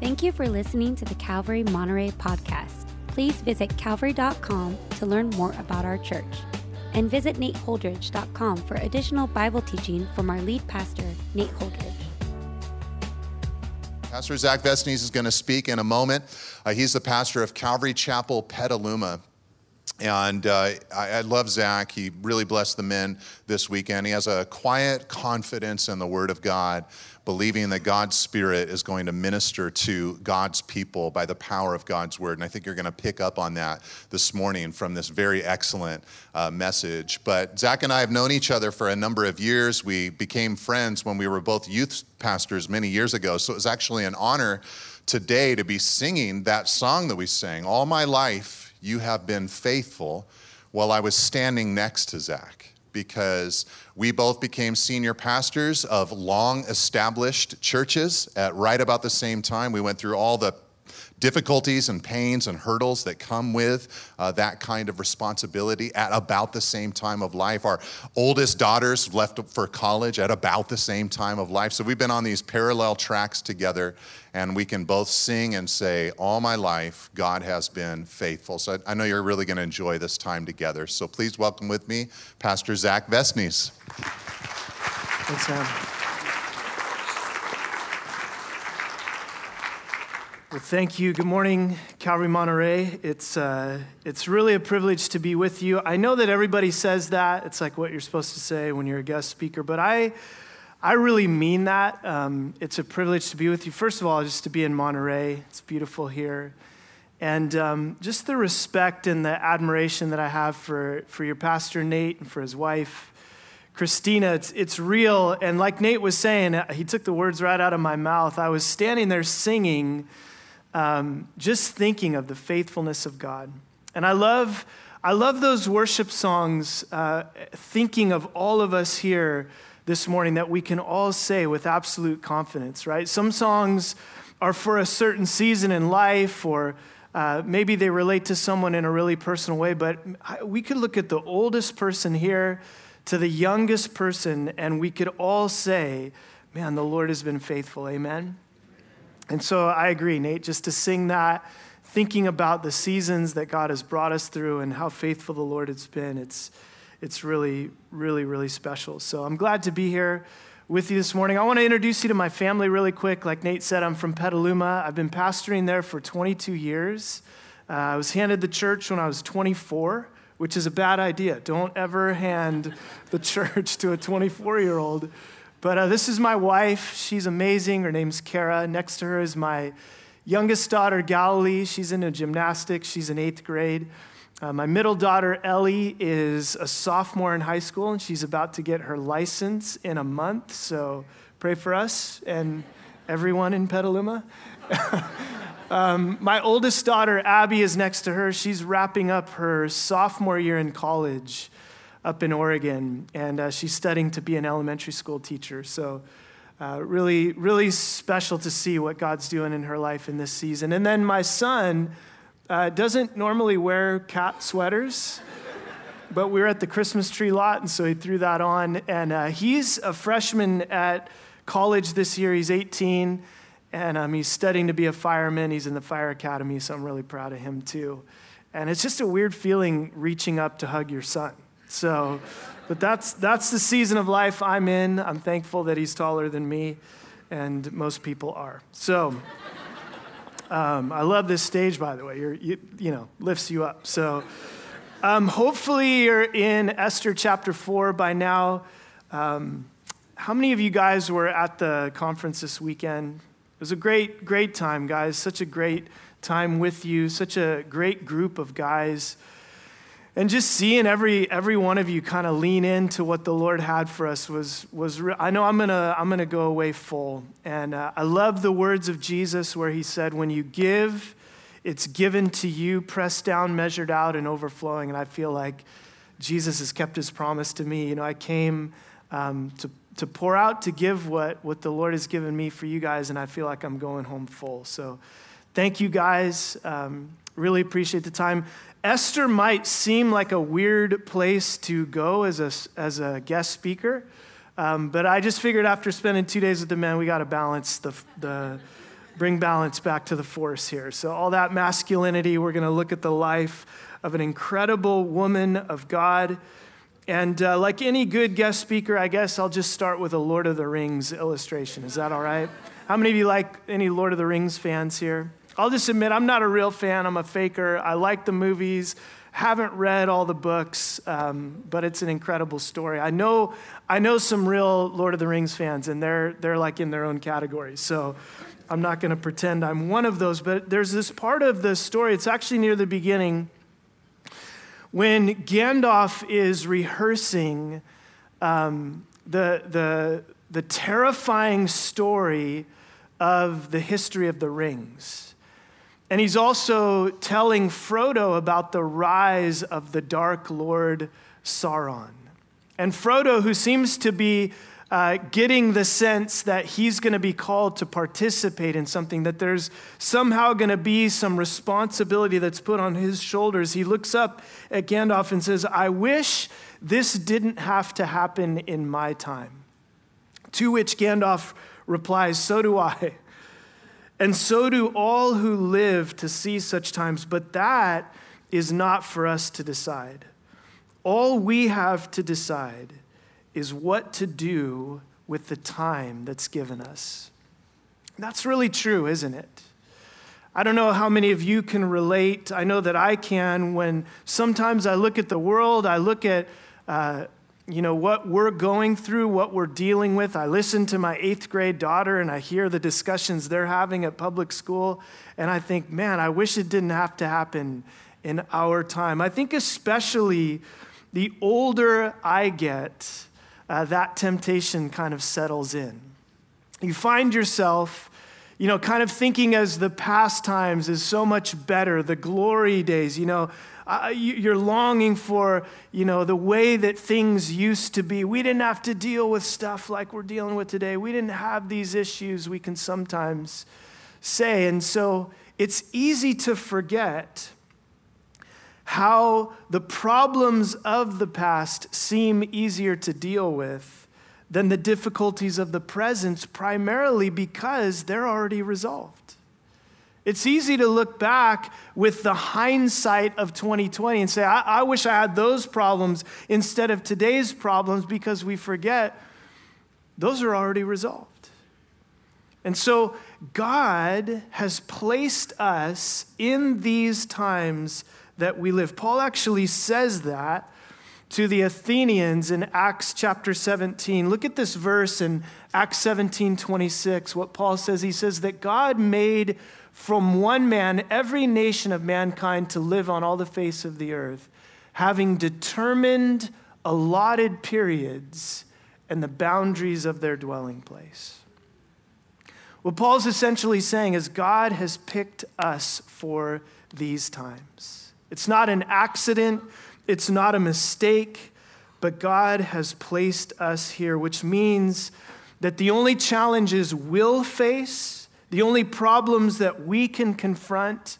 Thank you for listening to the Calvary Monterey podcast. Please visit calvary.com to learn more about our church. And visit nateholdridge.com for additional Bible teaching from our lead pastor, Nate Holdridge. Pastor Zach Vestnys is going to speak in a moment. Uh, he's the pastor of Calvary Chapel, Petaluma. And uh, I, I, love Zach. He really blessed the men this weekend. He has a quiet confidence in the Word of God, believing that God's Spirit is going to minister to God's people by the power of God's Word. And I think you're going to pick up on that this morning from this very excellent uh, message. But Zach and I have known each other for a number of years. We became friends when we were both youth pastors many years ago. So it was actually an honor today to be singing that song that we sang, All My Life you have been faithful while I was standing next to Zach because we both became senior pastors of long established churches at right about the same time. We went through all the difficulties and pains and hurdles that come with uh, that kind of responsibility at about the same time of life. Our oldest daughters left for college at about the same time of life. So we've been on these parallel tracks together, and we can both sing and say, All my life, God has been faithful. So I know you're really going to enjoy this time together. So please welcome with me Pastor Zach Vestnys. Thanks, man. Well, thank you. Good morning, Calvary Monterey. It's, uh, it's really a privilege to be with you. I know that everybody says that. It's like what you're supposed to say when you're a guest speaker, but I, I really mean that. Um, it's a privilege to be with you. First of all, just to be in Monterey. It's beautiful here. And um, just the respect and the admiration that I have for, for your pastor, Nate, and for his wife. Christina, it's, it's real. And like Nate was saying, he took the words right out of my mouth. I was standing there singing um, just thinking of the faithfulness of God. And I love, I love those worship songs, uh, thinking of all of us here this morning that we can all say with absolute confidence, right? Some songs are for a certain season in life, or uh, maybe they relate to someone in a really personal way, but we could look at the oldest person here to the youngest person, and we could all say, Man, the Lord has been faithful. Amen. And so I agree, Nate, just to sing that, thinking about the seasons that God has brought us through and how faithful the Lord has been, it's, it's really, really, really special. So I'm glad to be here with you this morning. I want to introduce you to my family really quick. Like Nate said, I'm from Petaluma. I've been pastoring there for 22 years. Uh, I was handed the church when I was 24, which is a bad idea. Don't ever hand the church to a 24 year old. But uh, this is my wife. She's amazing. Her name's Kara. Next to her is my youngest daughter, Galilee. She's into gymnastics, she's in eighth grade. Uh, my middle daughter, Ellie, is a sophomore in high school, and she's about to get her license in a month. So pray for us and everyone in Petaluma. um, my oldest daughter, Abby, is next to her. She's wrapping up her sophomore year in college up in Oregon, and uh, she's studying to be an elementary school teacher. So, uh, really, really special to see what God's doing in her life in this season. And then my son uh, doesn't normally wear cat sweaters, but we were at the Christmas tree lot, and so he threw that on. And uh, he's a freshman at college this year. He's 18, and um, he's studying to be a fireman. He's in the fire academy, so I'm really proud of him too. And it's just a weird feeling reaching up to hug your son. So, but that's, that's the season of life I'm in. I'm thankful that he's taller than me, and most people are. So, um, I love this stage, by the way. You're, you, you know, lifts you up. So, um, hopefully, you're in Esther chapter 4 by now. Um, how many of you guys were at the conference this weekend? It was a great, great time, guys. Such a great time with you, such a great group of guys and just seeing every every one of you kind of lean into what the Lord had for us was was re- I know I'm gonna I'm gonna go away full, and uh, I love the words of Jesus where He said, "When you give, it's given to you, pressed down, measured out, and overflowing." And I feel like Jesus has kept His promise to me. You know, I came um, to to pour out to give what what the Lord has given me for you guys, and I feel like I'm going home full. So, thank you guys. Um, really appreciate the time. Esther might seem like a weird place to go as a, as a guest speaker, um, but I just figured after spending two days with the men, we got to balance the, the, bring balance back to the force here. So, all that masculinity, we're going to look at the life of an incredible woman of God. And uh, like any good guest speaker, I guess I'll just start with a Lord of the Rings illustration. Is that all right? How many of you like any Lord of the Rings fans here? I'll just admit, I'm not a real fan. I'm a faker. I like the movies, haven't read all the books, um, but it's an incredible story. I know, I know some real Lord of the Rings fans, and they're, they're like in their own category. So I'm not going to pretend I'm one of those. But there's this part of the story, it's actually near the beginning when Gandalf is rehearsing um, the, the, the terrifying story of the history of the rings. And he's also telling Frodo about the rise of the Dark Lord Sauron. And Frodo, who seems to be uh, getting the sense that he's going to be called to participate in something, that there's somehow going to be some responsibility that's put on his shoulders. He looks up at Gandalf and says, I wish this didn't have to happen in my time. To which Gandalf replies, So do I. And so do all who live to see such times, but that is not for us to decide. All we have to decide is what to do with the time that's given us. That's really true, isn't it? I don't know how many of you can relate. I know that I can when sometimes I look at the world, I look at uh, you know what we're going through, what we're dealing with. I listen to my eighth grade daughter and I hear the discussions they're having at public school, and I think, man, I wish it didn't have to happen in our time. I think especially the older I get, uh, that temptation kind of settles in. You find yourself, you know, kind of thinking as the past times is so much better, the glory days, you know, uh, you're longing for, you know, the way that things used to be. We didn't have to deal with stuff like we're dealing with today. We didn't have these issues, we can sometimes say. And so it's easy to forget how the problems of the past seem easier to deal with than the difficulties of the present, primarily because they're already resolved. It's easy to look back with the hindsight of 2020 and say, I, I wish I had those problems instead of today's problems because we forget those are already resolved. And so God has placed us in these times that we live. Paul actually says that to the Athenians in Acts chapter 17. Look at this verse in Acts 17 26. What Paul says, he says that God made from one man every nation of mankind to live on all the face of the earth, having determined allotted periods and the boundaries of their dwelling place. What Paul's essentially saying is God has picked us for these times. It's not an accident, it's not a mistake, but God has placed us here, which means that the only challenges we'll face, the only problems that we can confront,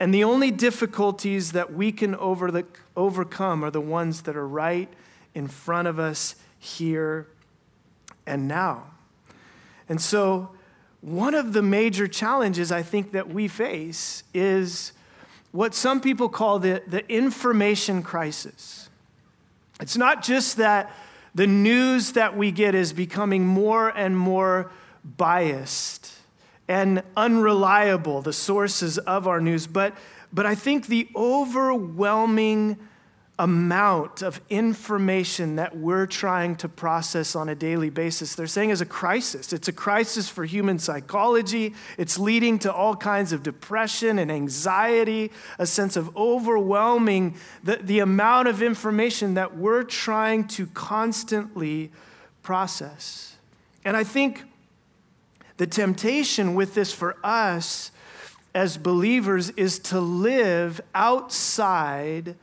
and the only difficulties that we can over the, overcome are the ones that are right in front of us here and now. And so, one of the major challenges I think that we face is what some people call the, the information crisis. It's not just that the news that we get is becoming more and more biased and unreliable, the sources of our news, but, but I think the overwhelming amount of information that we're trying to process on a daily basis, they're saying is a crisis. It's a crisis for human psychology. It's leading to all kinds of depression and anxiety, a sense of overwhelming the, the amount of information that we're trying to constantly process. And I think the temptation with this for us as believers is to live outside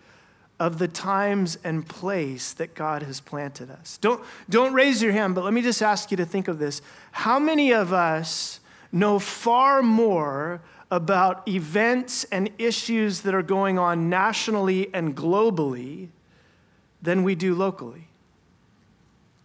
of the times and place that God has planted us. Don't, don't raise your hand, but let me just ask you to think of this. How many of us know far more about events and issues that are going on nationally and globally than we do locally?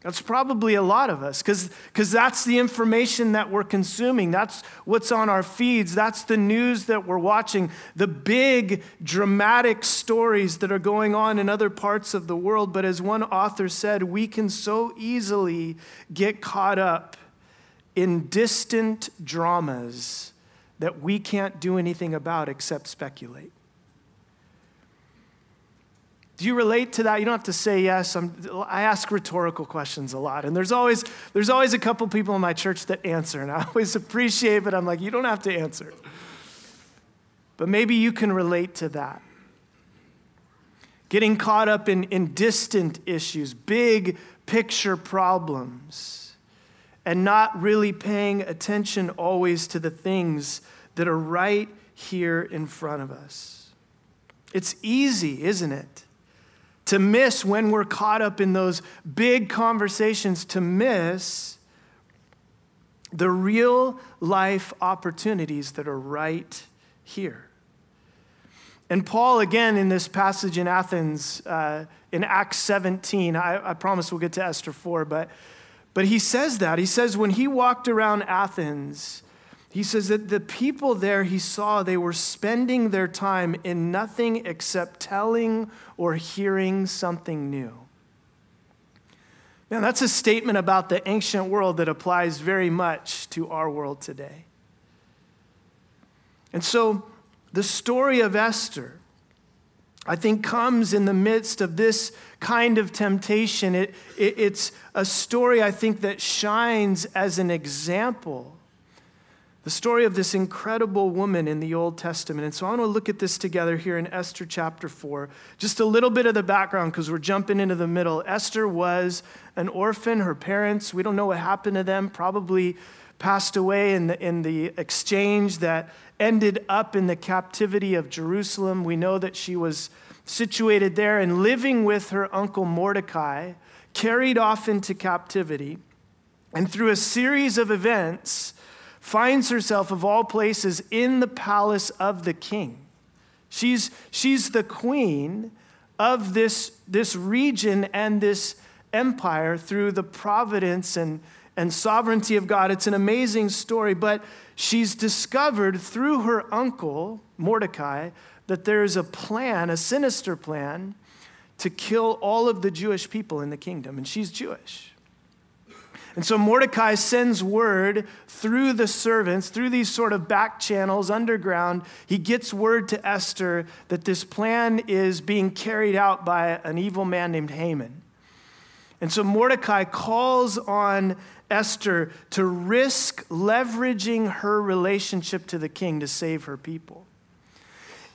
That's probably a lot of us because that's the information that we're consuming. That's what's on our feeds. That's the news that we're watching. The big, dramatic stories that are going on in other parts of the world. But as one author said, we can so easily get caught up in distant dramas that we can't do anything about except speculate. Do you relate to that? You don't have to say yes. I'm, i ask rhetorical questions a lot. And there's always, there's always a couple people in my church that answer. And I always appreciate it. I'm like, you don't have to answer. But maybe you can relate to that. Getting caught up in, in distant issues, big picture problems, and not really paying attention always to the things that are right here in front of us. It's easy, isn't it? To miss when we're caught up in those big conversations, to miss the real life opportunities that are right here. And Paul, again, in this passage in Athens, uh, in Acts 17, I, I promise we'll get to Esther 4, but, but he says that. He says when he walked around Athens, he says that the people there he saw, they were spending their time in nothing except telling or hearing something new. Now, that's a statement about the ancient world that applies very much to our world today. And so, the story of Esther, I think, comes in the midst of this kind of temptation. It, it, it's a story, I think, that shines as an example the story of this incredible woman in the Old Testament. And so I want to look at this together here in Esther chapter 4. Just a little bit of the background because we're jumping into the middle. Esther was an orphan. Her parents, we don't know what happened to them, probably passed away in the, in the exchange that ended up in the captivity of Jerusalem. We know that she was situated there and living with her uncle Mordecai, carried off into captivity. And through a series of events, finds herself, of all places, in the palace of the king. She's, she's the queen of this, this region and this empire through the providence and, and sovereignty of God. It's an amazing story, but she's discovered through her uncle, Mordecai, that there's a plan, a sinister plan, to kill all of the Jewish people in the kingdom, and she's Jewish. And so Mordecai sends word through the servants, through these sort of back channels underground. He gets word to Esther that this plan is being carried out by an evil man named Haman. And so Mordecai calls on Esther to risk leveraging her relationship to the king to save her people.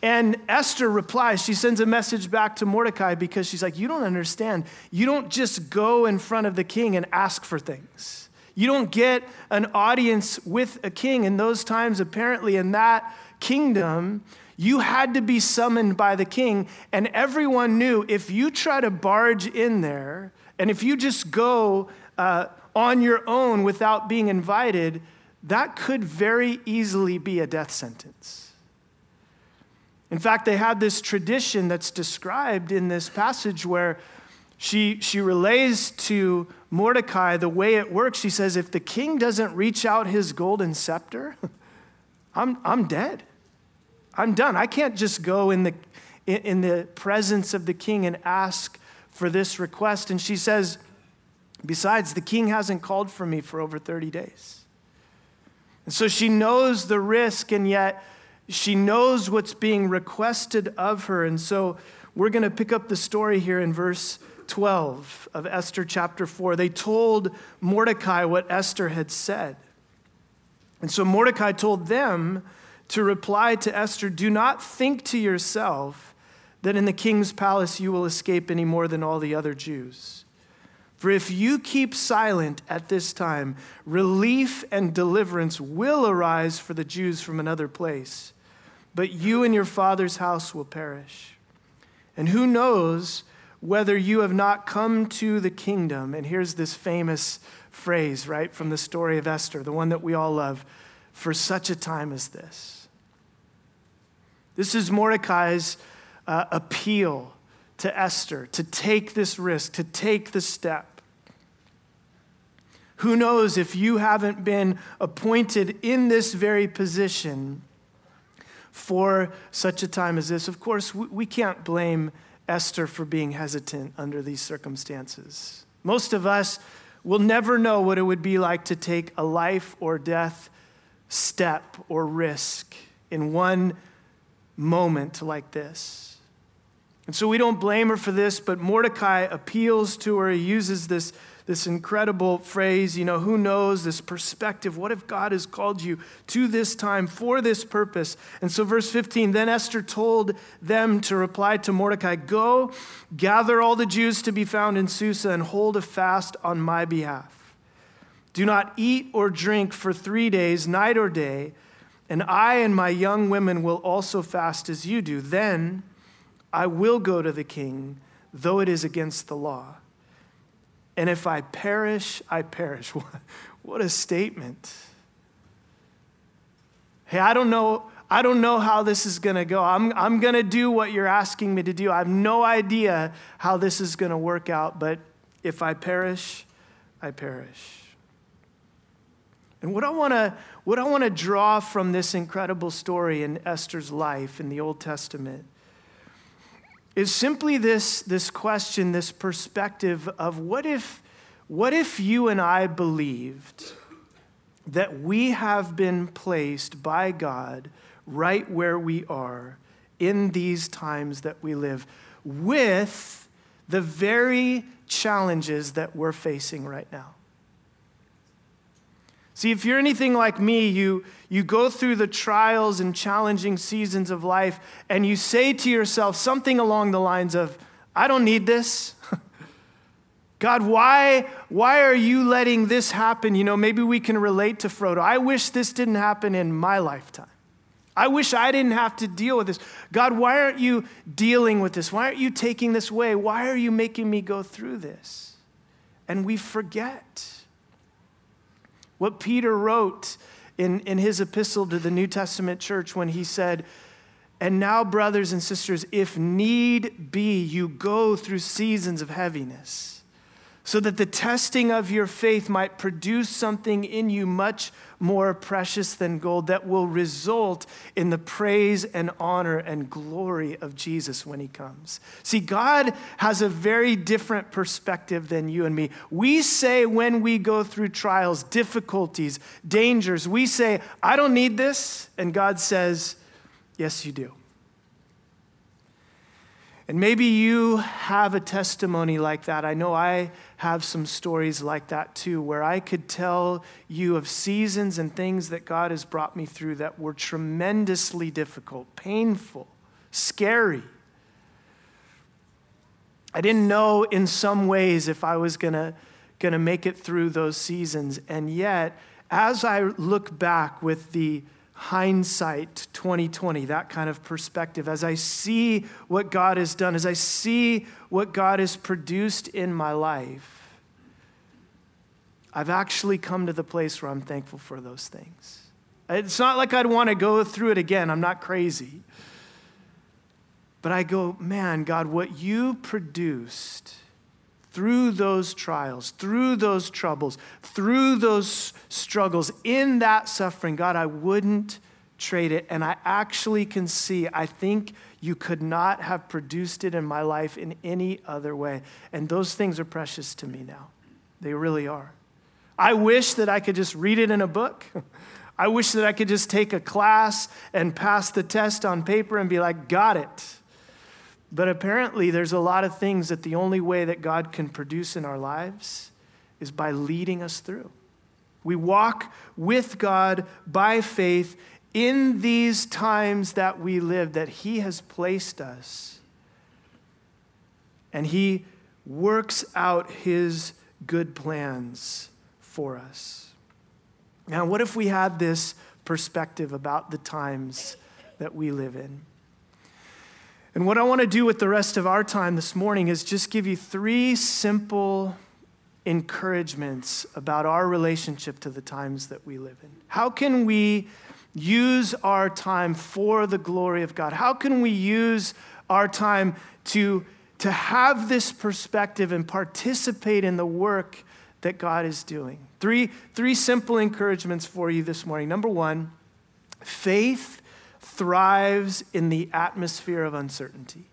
And Esther replies, she sends a message back to Mordecai because she's like, You don't understand. You don't just go in front of the king and ask for things. You don't get an audience with a king. In those times, apparently, in that kingdom, you had to be summoned by the king. And everyone knew if you try to barge in there and if you just go uh, on your own without being invited, that could very easily be a death sentence. In fact, they had this tradition that's described in this passage where she, she relays to Mordecai the way it works. She says, If the king doesn't reach out his golden scepter, I'm, I'm dead. I'm done. I can't just go in the, in the presence of the king and ask for this request. And she says, Besides, the king hasn't called for me for over 30 days. And so she knows the risk, and yet she knows what's being requested of her. And so we're going to pick up the story here in verse 12 of Esther chapter 4. They told Mordecai what Esther had said. And so Mordecai told them to reply to Esther Do not think to yourself that in the king's palace you will escape any more than all the other Jews. For if you keep silent at this time, relief and deliverance will arise for the Jews from another place but you and your father's house will perish. And who knows whether you have not come to the kingdom? And here's this famous phrase, right, from the story of Esther, the one that we all love for such a time as this. This is Mordecai's uh, appeal to Esther to take this risk, to take the step. Who knows if you haven't been appointed in this very position for such a time as this? Of course, we can't blame Esther for being hesitant under these circumstances. Most of us will never know what it would be like to take a life or death step or risk in one moment like this. And so we don't blame her for this, but Mordecai appeals to her. He uses this this incredible phrase, you know, who knows, this perspective. What if God has called you to this time for this purpose? And so, verse 15 then Esther told them to reply to Mordecai Go, gather all the Jews to be found in Susa, and hold a fast on my behalf. Do not eat or drink for three days, night or day, and I and my young women will also fast as you do. Then I will go to the king, though it is against the law. And if I perish, I perish. What a statement. Hey, I don't know. I don't know how this is going to go. I'm, I'm going to do what you're asking me to do. I have no idea how this is going to work out, but if I perish, I perish. And what I want to what I want to draw from this incredible story in Esther's life in the Old Testament is simply this, this question, this perspective of what if, what if you and I believed that we have been placed by God right where we are in these times that we live with the very challenges that we're facing right now? See, if you're anything like me, you, you go through the trials and challenging seasons of life and you say to yourself something along the lines of, I don't need this. God, why, why are you letting this happen? You know, maybe we can relate to Frodo. I wish this didn't happen in my lifetime. I wish I didn't have to deal with this. God, why aren't you dealing with this? Why aren't you taking this way? Why are you making me go through this? And we forget what Peter wrote in, in his epistle to the New Testament church when he said, And now, brothers and sisters, if need be, you go through seasons of heaviness so that the testing of your faith might produce something in you much more precious than gold that will result in the praise and honor and glory of Jesus when he comes. See, God has a very different perspective than you and me. We say when we go through trials, difficulties, dangers, we say, I don't need this. And God says, Yes, you do. And maybe you have a testimony like that. I know I have some stories like that too, where I could tell you of seasons and things that God has brought me through that were tremendously difficult, painful, scary. I didn't know in some ways if I was going to going to make it through those seasons. And yet, as I look back with the hindsight 2020, that kind of perspective, as I see what God has done, as I see what God has produced in my life, I've actually come to the place where I'm thankful for those things. It's not like I'd want to go through it again. I'm not crazy. But I go, man, God, what you produced through those trials, through those troubles, through those struggles, in that suffering, God, I wouldn't trade it. And I actually can see, I think you could not have produced it in my life in any other way. And those things are precious to me now. They really are. I wish that I could just read it in a book. I wish that I could just take a class and pass the test on paper and be like, got it. But apparently, there's a lot of things that the only way that God can produce in our lives is by leading us through. We walk with God by faith in these times that we live, that He has placed us. And He works out His good plans for us. Now, what if we had this perspective about the times that we live in? And what I want to do with the rest of our time this morning is just give you three simple encouragements about our relationship to the times that we live in. How can we use our time for the glory of God? How can we use our time to, to have this perspective and participate in the work that God is doing. Three, three simple encouragements for you this morning. Number one, faith thrives in the atmosphere of uncertainty.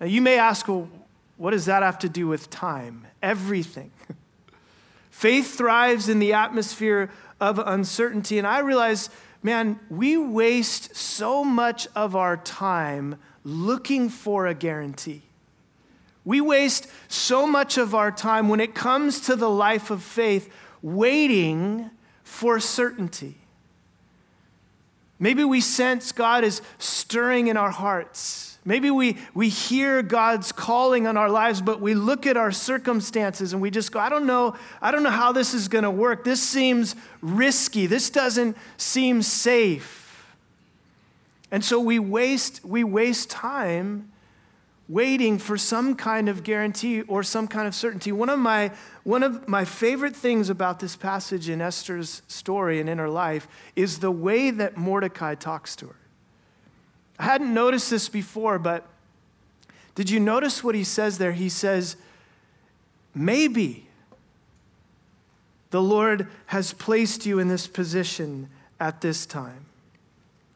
Now, you may ask, well, what does that have to do with time? Everything. faith thrives in the atmosphere of uncertainty. And I realize, man, we waste so much of our time looking for a guarantee. We waste so much of our time when it comes to the life of faith waiting for certainty. Maybe we sense God is stirring in our hearts. Maybe we, we hear God's calling on our lives, but we look at our circumstances and we just go, I don't know, I don't know how this is going to work. This seems risky. This doesn't seem safe. And so we waste, we waste time waiting for some kind of guarantee or some kind of certainty. One of my, one of my favorite things about this passage in Esther's story and in her life is the way that Mordecai talks to her. I hadn't noticed this before, but did you notice what he says there? He says, Maybe the Lord has placed you in this position at this time.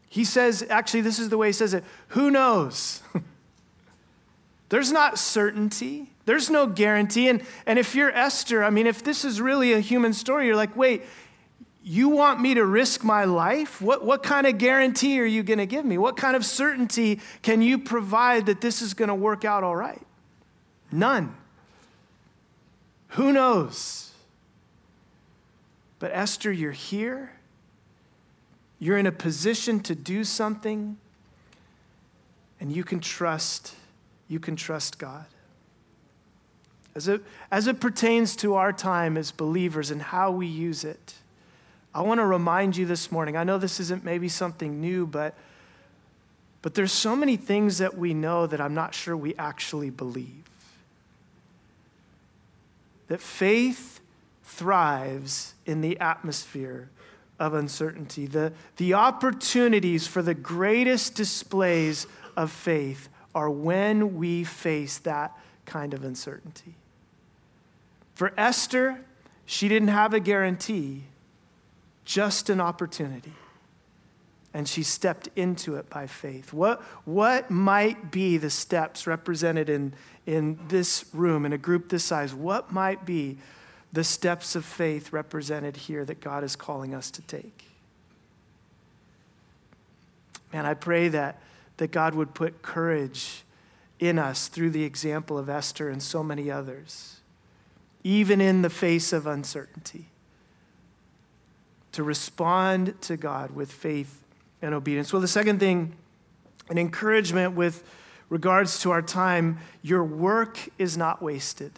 He says, actually, this is the way he says it who knows? There's not certainty. There's no guarantee. And, and if you're Esther, I mean, if this is really a human story, you're like, wait, you want me to risk my life? What, what kind of guarantee are you going to give me? What kind of certainty can you provide that this is going to work out all right? None. Who knows? But Esther, you're here. You're in a position to do something, and you can trust, you can trust God. As it, as it pertains to our time as believers and how we use it, I want to remind you this morning. I know this isn't maybe something new, but, but there's so many things that we know that I'm not sure we actually believe. That faith thrives in the atmosphere of uncertainty. The, the opportunities for the greatest displays of faith are when we face that kind of uncertainty. For Esther, she didn't have a guarantee, just an opportunity. And she stepped into it by faith. What, what might be the steps represented in, in this room, in a group this size? What might be the steps of faith represented here that God is calling us to take. Man, I pray that, that God would put courage in us through the example of Esther and so many others, even in the face of uncertainty, to respond to God with faith and obedience. Well, the second thing, an encouragement with regards to our time, your work is not wasted.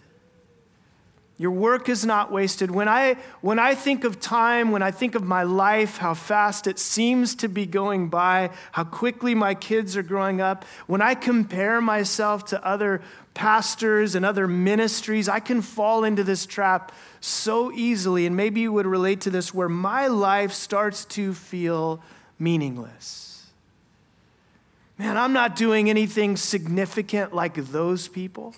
Your work is not wasted. When I, when I think of time, when I think of my life, how fast it seems to be going by, how quickly my kids are growing up, when I compare myself to other pastors and other ministries, I can fall into this trap so easily. And maybe you would relate to this where my life starts to feel meaningless. Man, I'm not doing anything significant like those people.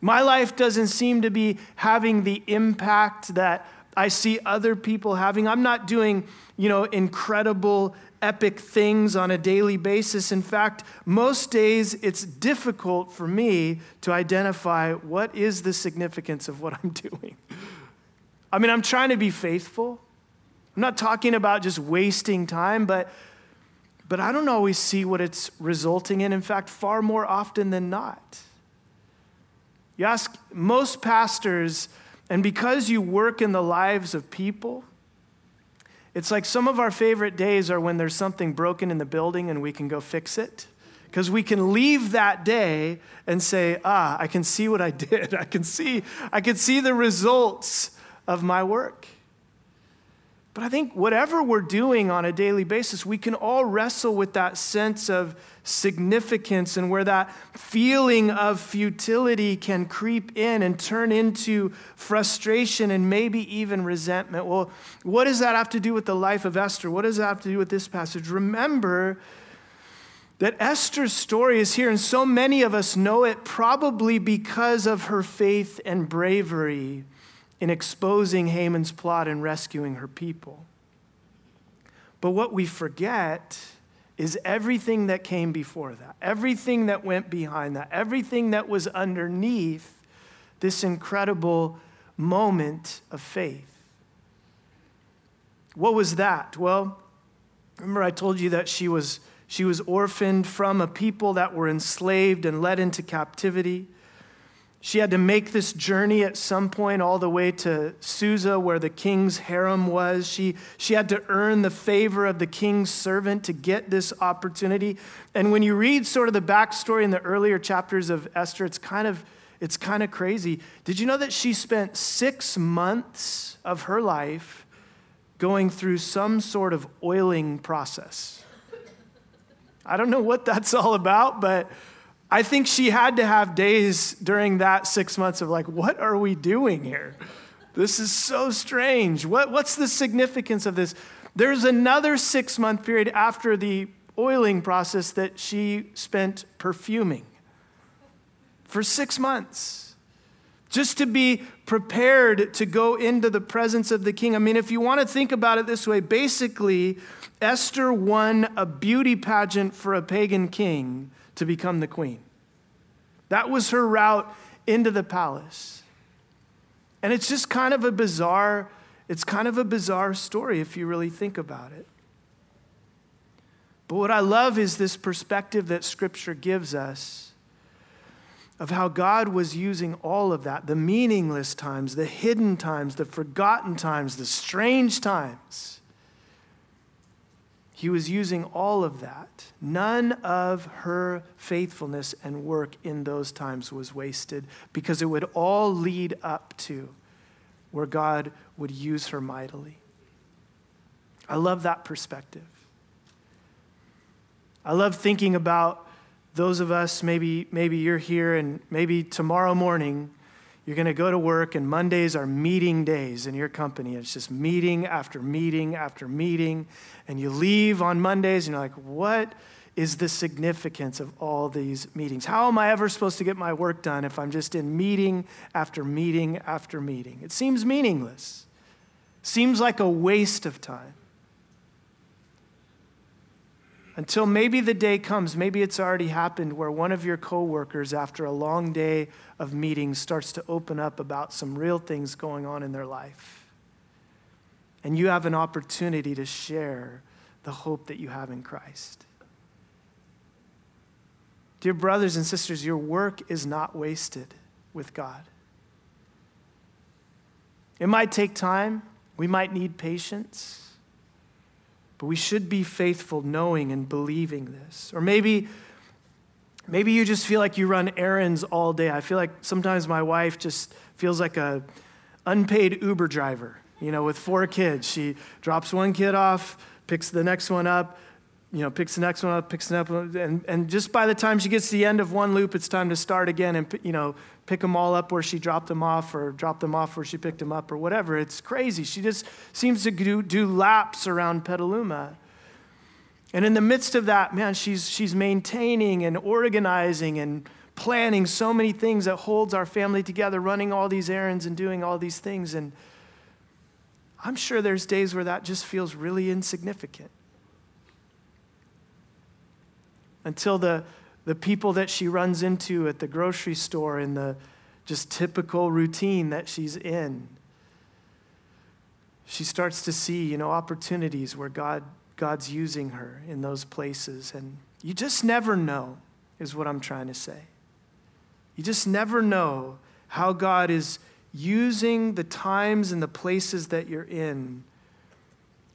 My life doesn't seem to be having the impact that I see other people having. I'm not doing, you know, incredible, epic things on a daily basis. In fact, most days it's difficult for me to identify what is the significance of what I'm doing. I mean, I'm trying to be faithful. I'm not talking about just wasting time, but but I don't always see what it's resulting in. In fact, far more often than not. You ask most pastors, and because you work in the lives of people, it's like some of our favorite days are when there's something broken in the building and we can go fix it. Because we can leave that day and say, ah, I can see what I did. I can see, I can see the results of my work. But I think whatever we're doing on a daily basis, we can all wrestle with that sense of significance and where that feeling of futility can creep in and turn into frustration and maybe even resentment. Well, what does that have to do with the life of Esther? What does that have to do with this passage? Remember that Esther's story is here, and so many of us know it probably because of her faith and bravery in exposing Haman's plot and rescuing her people. But what we forget is everything that came before that, everything that went behind that, everything that was underneath this incredible moment of faith. What was that? Well, remember I told you that she was she was orphaned from a people that were enslaved and led into captivity. She had to make this journey at some point all the way to Susa, where the king's harem was. She, she had to earn the favor of the king's servant to get this opportunity. And when you read sort of the backstory in the earlier chapters of Esther, it's kind of, it's kind of crazy. Did you know that she spent six months of her life going through some sort of oiling process? I don't know what that's all about, but I think she had to have days during that six months of like, what are we doing here? This is so strange. What, what's the significance of this? There's another six month period after the oiling process that she spent perfuming for six months just to be prepared to go into the presence of the king. I mean, if you want to think about it this way, basically, Esther won a beauty pageant for a pagan king to become the queen. That was her route into the palace. And it's just kind of a bizarre, it's kind of a bizarre story if you really think about it. But what I love is this perspective that scripture gives us of how God was using all of that the meaningless times, the hidden times, the forgotten times, the strange times he was using all of that. None of her faithfulness and work in those times was wasted because it would all lead up to where God would use her mightily. I love that perspective. I love thinking about those of us, maybe, maybe you're here and maybe tomorrow morning you're going to go to work, and Mondays are meeting days in your company. It's just meeting after meeting after meeting. And you leave on Mondays, and you're like, what is the significance of all these meetings? How am I ever supposed to get my work done if I'm just in meeting after meeting after meeting? It seems meaningless, seems like a waste of time until maybe the day comes, maybe it's already happened, where one of your coworkers, after a long day of meetings, starts to open up about some real things going on in their life. And you have an opportunity to share the hope that you have in Christ. Dear brothers and sisters, your work is not wasted with God. It might take time, we might need patience. But we should be faithful knowing and believing this. Or maybe maybe you just feel like you run errands all day. I feel like sometimes my wife just feels like a unpaid Uber driver, you know, with four kids. She drops one kid off, picks the next one up, you know, picks the next one up, picks next one, and, and just by the time she gets to the end of one loop, it's time to start again and, you know, pick them all up where she dropped them off or drop them off where she picked them up or whatever. It's crazy. She just seems to do, do laps around Petaluma. And in the midst of that, man, she's, she's maintaining and organizing and planning so many things that holds our family together, running all these errands and doing all these things. And I'm sure there's days where that just feels really insignificant. Until the the people that she runs into at the grocery store in the just typical routine that she's in. She starts to see, you know, opportunities where God, God's using her in those places. And you just never know, is what I'm trying to say. You just never know how God is using the times and the places that you're in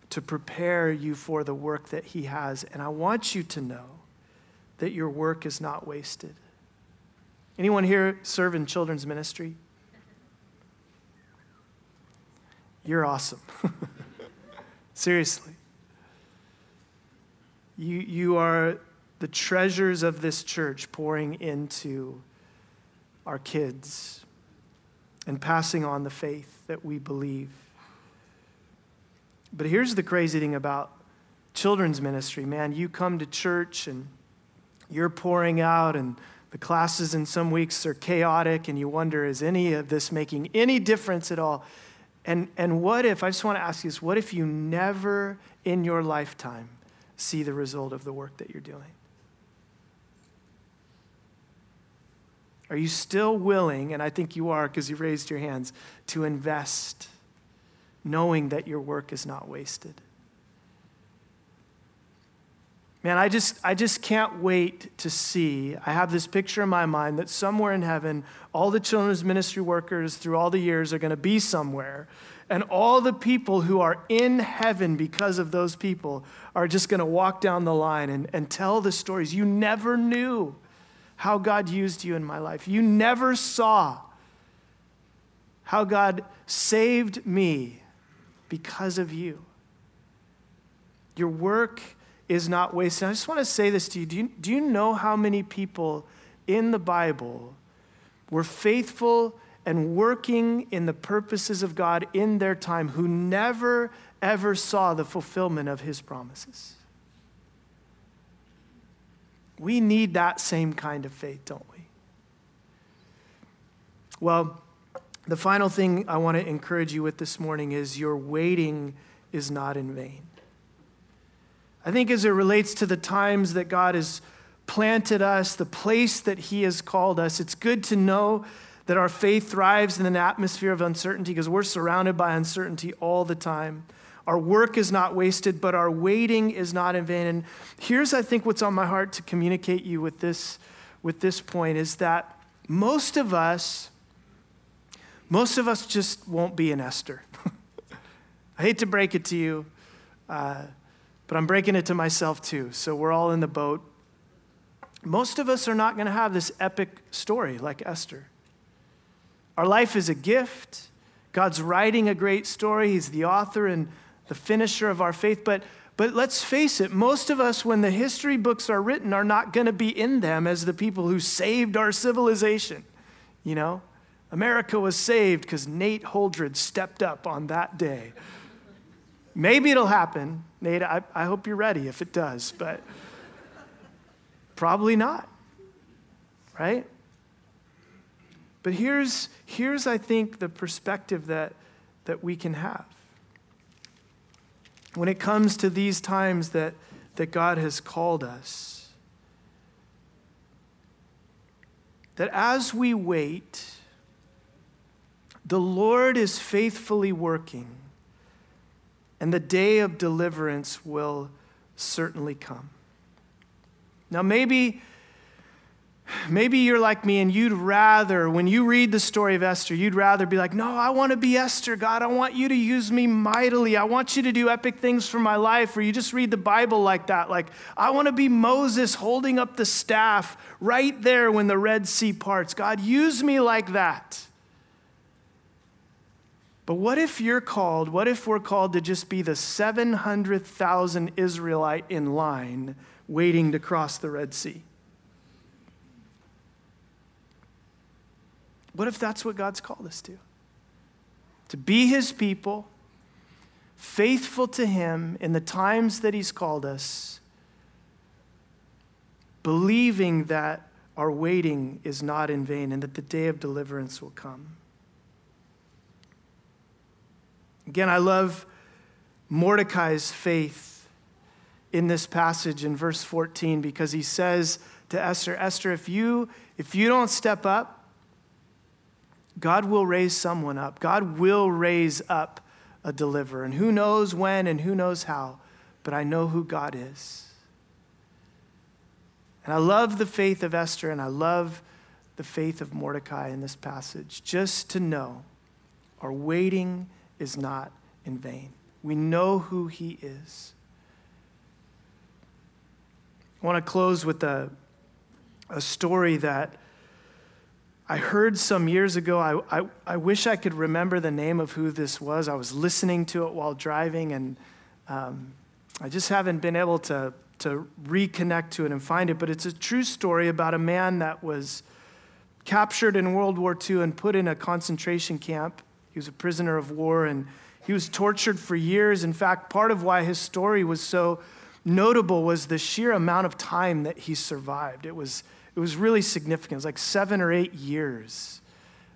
to prepare you for the work that He has. And I want you to know that your work is not wasted. Anyone here serve in children's ministry? You're awesome. Seriously. You, you are the treasures of this church pouring into our kids and passing on the faith that we believe. But here's the crazy thing about children's ministry man, you come to church and you're pouring out and the classes in some weeks are chaotic and you wonder, is any of this making any difference at all? And, and what if, I just want to ask you this, what if you never in your lifetime see the result of the work that you're doing? Are you still willing, and I think you are because you raised your hands, to invest knowing that your work is not wasted? Man, I just, I just can't wait to see. I have this picture in my mind that somewhere in heaven, all the children's ministry workers through all the years are going to be somewhere. And all the people who are in heaven because of those people are just going to walk down the line and, and tell the stories. You never knew how God used you in my life. You never saw how God saved me because of you. Your work is not wasted. I just want to say this to you. Do, you. do you know how many people in the Bible were faithful and working in the purposes of God in their time who never, ever saw the fulfillment of his promises? We need that same kind of faith, don't we? Well, the final thing I want to encourage you with this morning is your waiting is not in vain. I think as it relates to the times that God has planted us, the place that He has called us, it's good to know that our faith thrives in an atmosphere of uncertainty because we're surrounded by uncertainty all the time. Our work is not wasted, but our waiting is not in vain. And here's, I think, what's on my heart to communicate you with this, with this point is that most of us, most of us just won't be an Esther. I hate to break it to you. Uh, but I'm breaking it to myself too. So we're all in the boat. Most of us are not going to have this epic story like Esther. Our life is a gift. God's writing a great story. He's the author and the finisher of our faith. But, but let's face it, most of us, when the history books are written, are not going to be in them as the people who saved our civilization. You know, America was saved because Nate Holdridge stepped up on that day. Maybe it'll happen. Nate, I, I hope you're ready if it does, but probably not, right? But here's, here's I think, the perspective that, that we can have. When it comes to these times that, that God has called us, that as we wait, the Lord is faithfully working and the day of deliverance will certainly come. Now, maybe. Maybe you're like me and you'd rather, when you read the story of Esther, you'd rather be like, No, I want to be Esther, God. I want you to use me mightily. I want you to do epic things for my life. Or you just read the Bible like that. Like, I want to be Moses holding up the staff right there when the Red Sea parts. God, use me like that. But what if you're called, what if we're called to just be the 700,000 Israelite in line waiting to cross the Red Sea? What if that's what God's called us to? To be his people, faithful to him in the times that he's called us, believing that our waiting is not in vain and that the day of deliverance will come. Again, I love Mordecai's faith in this passage in verse 14 because he says to Esther, Esther, if you, if you don't step up, God will raise someone up. God will raise up a deliverer. And who knows when and who knows how, but I know who God is. And I love the faith of Esther and I love the faith of Mordecai in this passage, just to know our waiting is not in vain. We know who he is. I want to close with a, a story that I heard some years ago. I, I, I, wish I could remember the name of who this was. I was listening to it while driving, and um, I just haven't been able to, to reconnect to it and find it. But it's a true story about a man that was captured in World War II and put in a concentration camp he was a prisoner of war and he was tortured for years. In fact, part of why his story was so notable was the sheer amount of time that he survived. It was, it was really significant. It was like seven or eight years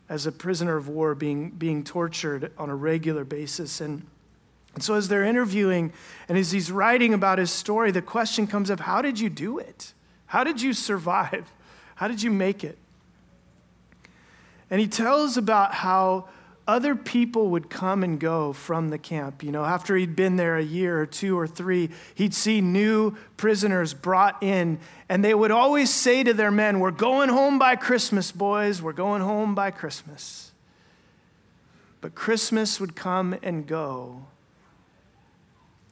as a prisoner of war being, being tortured on a regular basis. And, and so, as they're interviewing and as he's writing about his story, the question comes up how did you do it? How did you survive? How did you make it? And he tells about how other people would come and go from the camp. You know, after he'd been there a year or two or three, he'd see new prisoners brought in, and they would always say to their men, We're going home by Christmas, boys. We're going home by Christmas. But Christmas would come and go,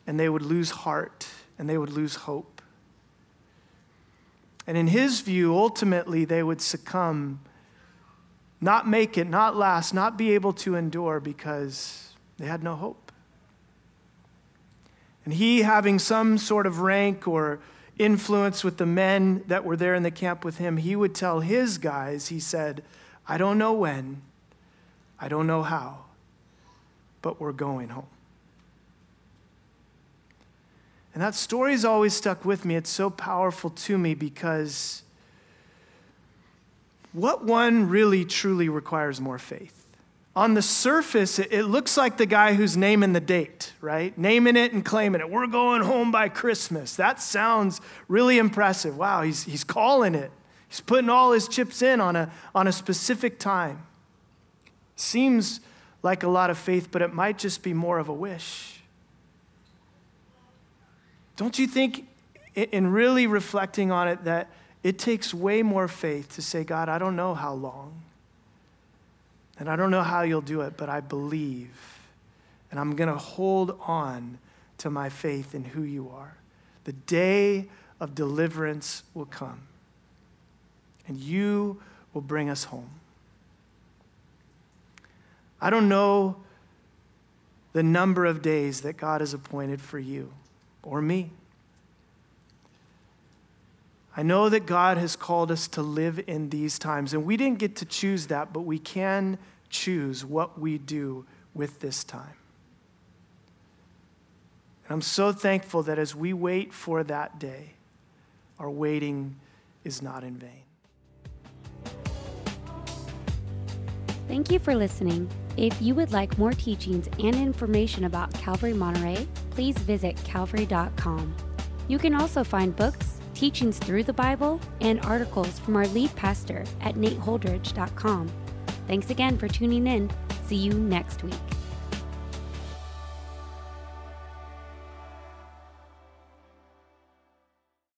and they would lose heart and they would lose hope. And in his view, ultimately, they would succumb not make it, not last, not be able to endure because they had no hope. And he, having some sort of rank or influence with the men that were there in the camp with him, he would tell his guys, he said, I don't know when, I don't know how, but we're going home. And that story's always stuck with me. It's so powerful to me because what one really truly requires more faith? On the surface, it, looks like the guy who's naming the date, right? Naming it and claiming it. We're going home by Christmas. That sounds really impressive. Wow, he's, he's calling it. He's putting all his chips in on a, on a specific time. Seems like a lot of faith, but it might just be more of a wish. Don't you think, in really reflecting on it, that it takes way more faith to say, God, I don't know how long, and I don't know how you'll do it, but I believe, and I'm going to hold on to my faith in who you are. The day of deliverance will come, and you will bring us home. I don't know the number of days that God has appointed for you or me. I know that God has called us to live in these times, and we didn't get to choose that, but we can choose what we do with this time. And I'm so thankful that as we wait for that day, our waiting is not in vain. Thank you for listening. If you would like more teachings and information about Calvary Monterey, please visit calvary.com. You can also find books teachings through the Bible, and articles from our lead pastor at nateholdridge.com. Thanks again for tuning in. See you next week.